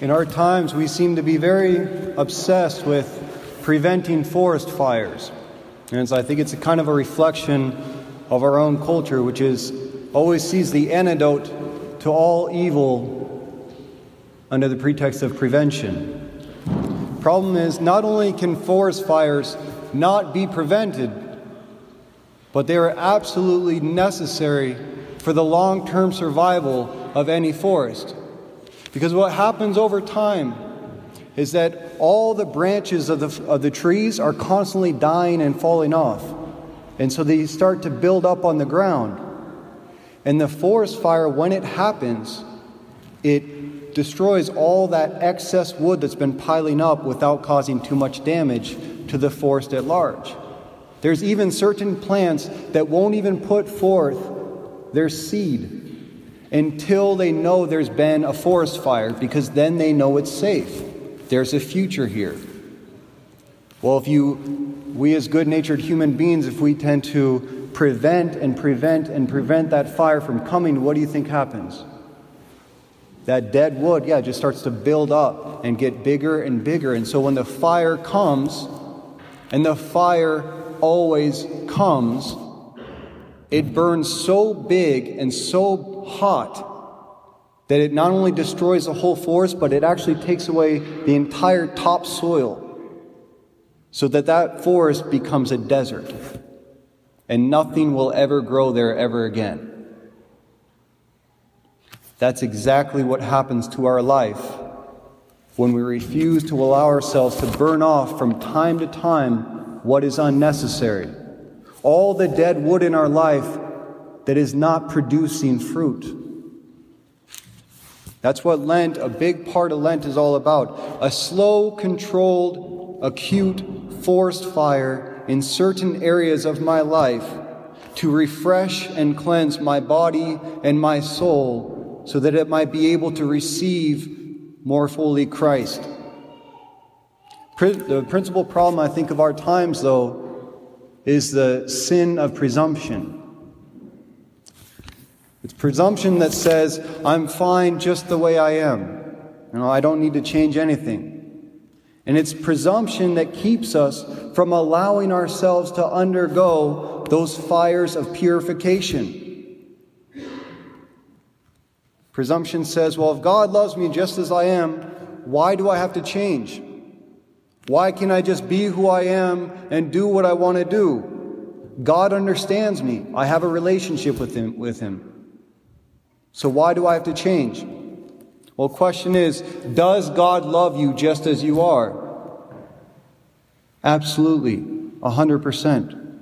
In our times, we seem to be very obsessed with preventing forest fires. And so I think it's a kind of a reflection of our own culture, which is always sees the antidote to all evil under the pretext of prevention. Problem is, not only can forest fires not be prevented, but they are absolutely necessary for the long term survival of any forest. Because what happens over time is that all the branches of the, of the trees are constantly dying and falling off. And so they start to build up on the ground. And the forest fire, when it happens, it destroys all that excess wood that's been piling up without causing too much damage to the forest at large. There's even certain plants that won't even put forth their seed until they know there's been a forest fire, because then they know it's safe. There's a future here. Well, if you, we as good natured human beings, if we tend to prevent and prevent and prevent that fire from coming, what do you think happens? That dead wood, yeah, just starts to build up and get bigger and bigger. And so when the fire comes, and the fire always comes, it burns so big and so hot that it not only destroys the whole forest, but it actually takes away the entire topsoil so that that forest becomes a desert and nothing will ever grow there ever again. That's exactly what happens to our life when we refuse to allow ourselves to burn off from time to time what is unnecessary all the dead wood in our life that is not producing fruit. That's what Lent, a big part of Lent, is all about. A slow, controlled, acute, forest fire in certain areas of my life to refresh and cleanse my body and my soul so that it might be able to receive more fully Christ. The principal problem, I think, of our times, though, is the sin of presumption. It's presumption that says, I'm fine just the way I am. You know, I don't need to change anything. And it's presumption that keeps us from allowing ourselves to undergo those fires of purification. Presumption says, well, if God loves me just as I am, why do I have to change? Why can't I just be who I am and do what I want to do? God understands me. I have a relationship with him, with him. So why do I have to change? Well, question is, does God love you just as you are? Absolutely, 100%.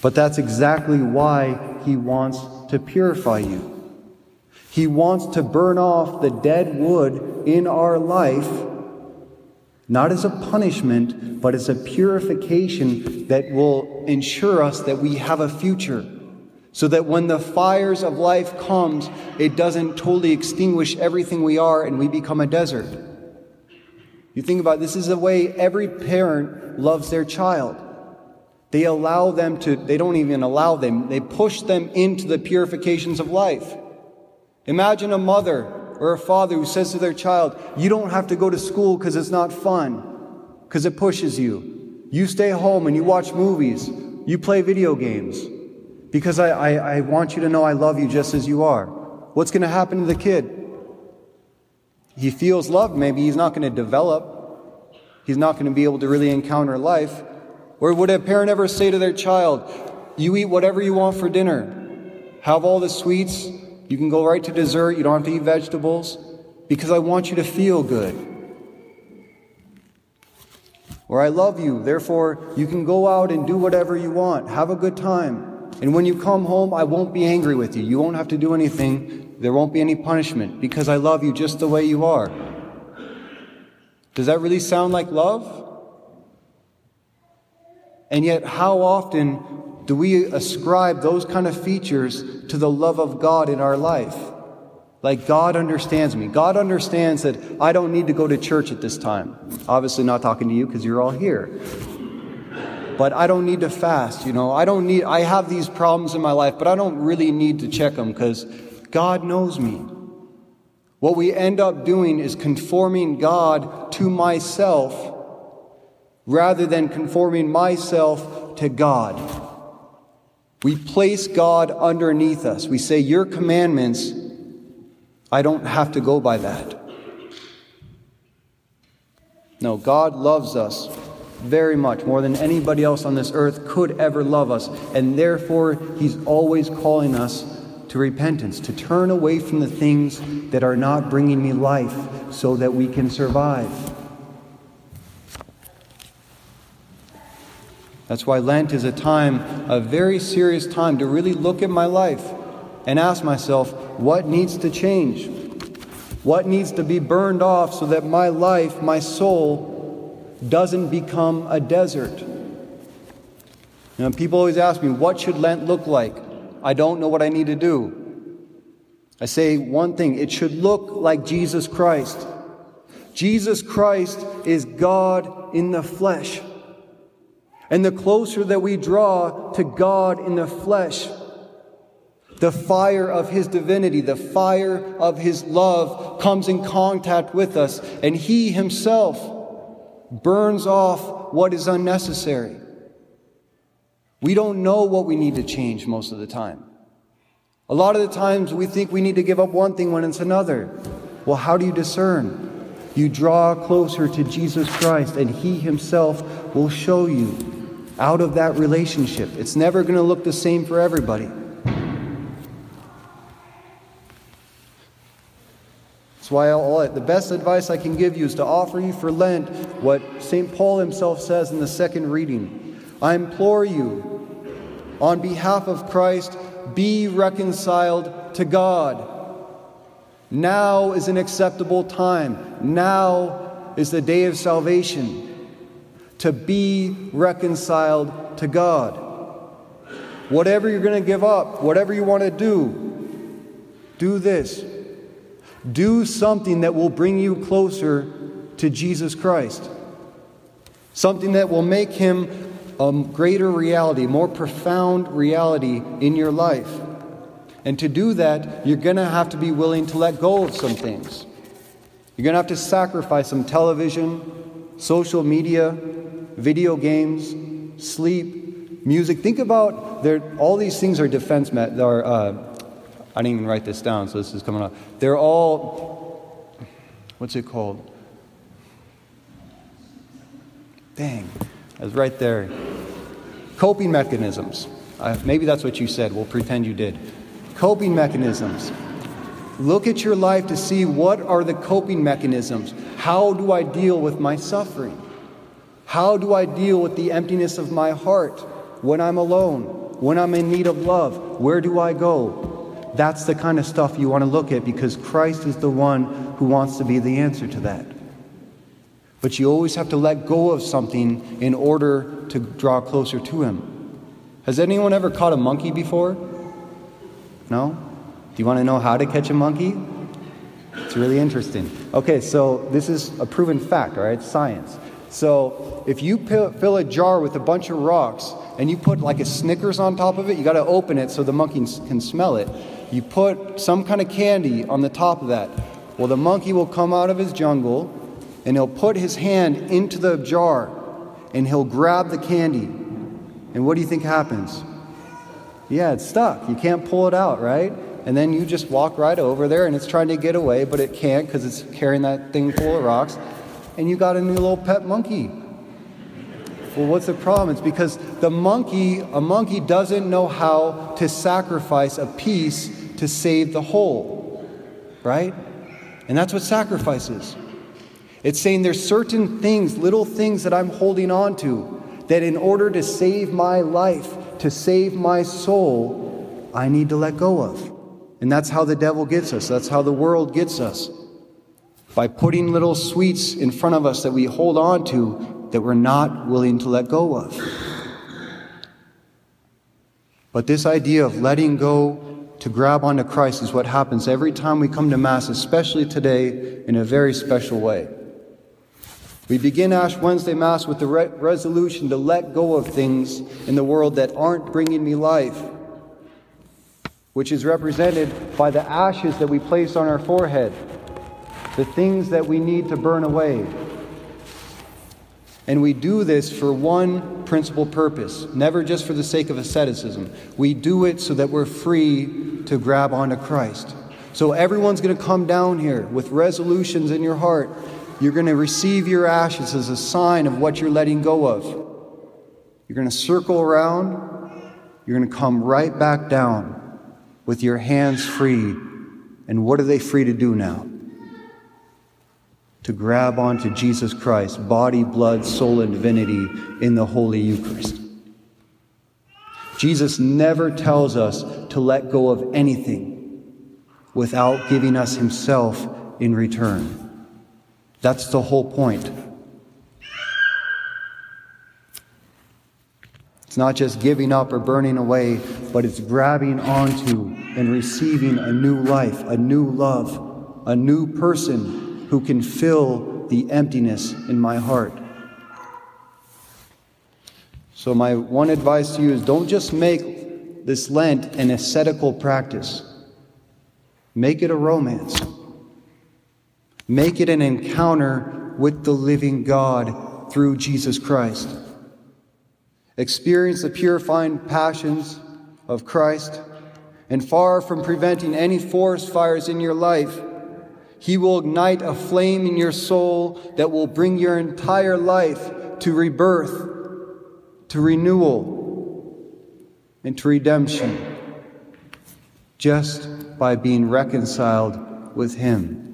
But that's exactly why he wants to purify you. He wants to burn off the dead wood in our life not as a punishment, but as a purification that will ensure us that we have a future. So that when the fires of life comes, it doesn't totally extinguish everything we are and we become a desert. You think about it, this is the way every parent loves their child. They allow them to, they don't even allow them, they push them into the purifications of life. Imagine a mother or a father who says to their child, You don't have to go to school because it's not fun, because it pushes you. You stay home and you watch movies, you play video games, because I, I, I want you to know I love you just as you are. What's going to happen to the kid? He feels loved, maybe he's not going to develop, he's not going to be able to really encounter life. Or would a parent ever say to their child, You eat whatever you want for dinner, have all the sweets, you can go right to dessert. You don't have to eat vegetables because I want you to feel good. Or I love you, therefore you can go out and do whatever you want. Have a good time. And when you come home, I won't be angry with you. You won't have to do anything. There won't be any punishment because I love you just the way you are. Does that really sound like love? And yet, how often do we ascribe those kind of features to the love of God in our life? Like God understands me. God understands that I don't need to go to church at this time. Obviously, not talking to you because you're all here. But I don't need to fast, you know. I don't need, I have these problems in my life, but I don't really need to check them because God knows me. what we end up doing is conforming God to myself rather than conforming myself to God. We place God underneath us. We say, Your commandments, I don't have to go by that. No, God loves us very much, more than anybody else on this earth could ever love us. And therefore, He's always calling us to repentance, to turn away from the things that are not bringing me life so that we can survive. That's why Lent is a time, a very serious time, to really look at my life and ask myself, what needs to change? What needs to be burned off so that my life, my soul, doesn't become a desert? Know, people always ask me, what should Lent look like? I don't know what I need to do. I say one thing it should look like Jesus Christ. Jesus Christ is God in the flesh. And the closer that we draw to God in the flesh, the fire of His divinity, the fire of His love comes in contact with us, and He Himself burns off what is unnecessary. We don't know what we need to change most of the time. A lot of the times we think we need to give up one thing when it's another. Well, how do you discern? You draw closer to Jesus Christ, and He Himself will show you out of that relationship. It's never going to look the same for everybody. That's why all, the best advice I can give you is to offer you for Lent what St. Paul himself says in the second reading. I implore you, on behalf of Christ, be reconciled to God. Now is an acceptable time. Now is the day of salvation. To be reconciled to God. Whatever you're going to give up, whatever you want to do, do this. Do something that will bring you closer to Jesus Christ. Something that will make him a greater reality, more profound reality in your life. And to do that, you're going to have to be willing to let go of some things. You're going to have to sacrifice some television, social media, video games, sleep, music. Think about there, all these things are defense met. Are, uh, I didn't even write this down, so this is coming up. They're all, what's it called? Dang. It's right there. Coping mechanisms. Uh, maybe that's what you said. We'll pretend you did. Coping mechanisms. Look at your life to see what are the coping mechanisms. How do I deal with my suffering? How do I deal with the emptiness of my heart when I'm alone, when I'm in need of love? Where do I go? That's the kind of stuff you want to look at because Christ is the one who wants to be the answer to that. But you always have to let go of something in order to draw closer to Him. Has anyone ever caught a monkey before? No? Do you want to know how to catch a monkey? It's really interesting. Okay, so this is a proven fact, all right? Science. So if you fill a jar with a bunch of rocks and you put like a Snickers on top of it, you got to open it so the monkey can smell it. You put some kind of candy on the top of that. Well, the monkey will come out of his jungle and he'll put his hand into the jar and he'll grab the candy. And what do you think happens? Yeah, it's stuck. You can't pull it out, right? And then you just walk right over there and it's trying to get away, but it can't because it's carrying that thing full of rocks. And you got a new little pet monkey. Well, what's the problem? It's because the monkey, a monkey doesn't know how to sacrifice a piece to save the whole, right? And that's what sacrifice is. It's saying there's certain things, little things that I'm holding on to, that in order to save my life, to save my soul, I need to let go of. And that's how the devil gets us. That's how the world gets us. By putting little sweets in front of us that we hold on to that we're not willing to let go of. But this idea of letting go to grab onto Christ is what happens every time we come to Mass, especially today in a very special way. We begin Ash Wednesday Mass with the re- resolution to let go of things in the world that aren't bringing me life, which is represented by the ashes that we place on our forehead. the things that we need to burn away. And we do this for one principal purpose, never just for the sake of asceticism. We do it so that we're free to grab onto Christ. So everyone's going to come down here with resolutions in your heart. You're going to receive your ashes as a sign of what you're letting go of. You're going to circle around. You're going to come right back down with your hands free. And what are they free to do now? to grab onto Jesus Christ, body, blood, soul, and divinity in the Holy Eucharist. Jesus never tells us to let go of anything without giving us Himself in return. That's the whole point. It's not just giving up or burning away, but it's grabbing onto and receiving a new life, a new love, a new person who can fill the emptiness in my heart. So, my one advice to you is don't just make this Lent an ascetical practice, make it a romance. Make it an encounter with the living God through Jesus Christ. Experience the purifying passions of Christ, and far from preventing any forest fires in your life, he will ignite a flame in your soul that will bring your entire life to rebirth, to renewal, and to redemption just by being reconciled with Him.